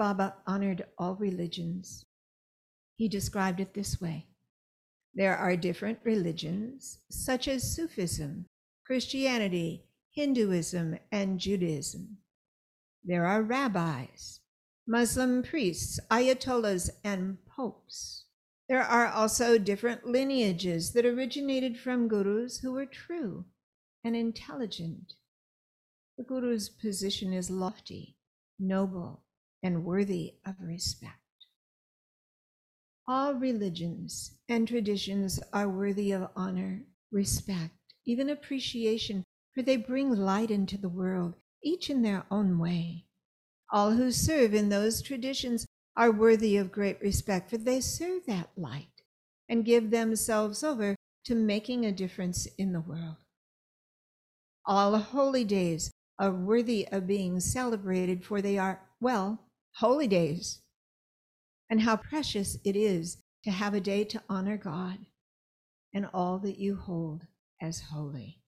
Baba honored all religions. He described it this way There are different religions, such as Sufism, Christianity, Hinduism, and Judaism. There are rabbis, Muslim priests, ayatollahs, and popes. There are also different lineages that originated from gurus who were true and intelligent. The guru's position is lofty, noble, and worthy of respect. All religions and traditions are worthy of honor, respect, even appreciation, for they bring light into the world, each in their own way. All who serve in those traditions are worthy of great respect, for they serve that light and give themselves over to making a difference in the world. All holy days are worthy of being celebrated, for they are, well, holy days. And how precious it is to have a day to honor God and all that you hold as holy.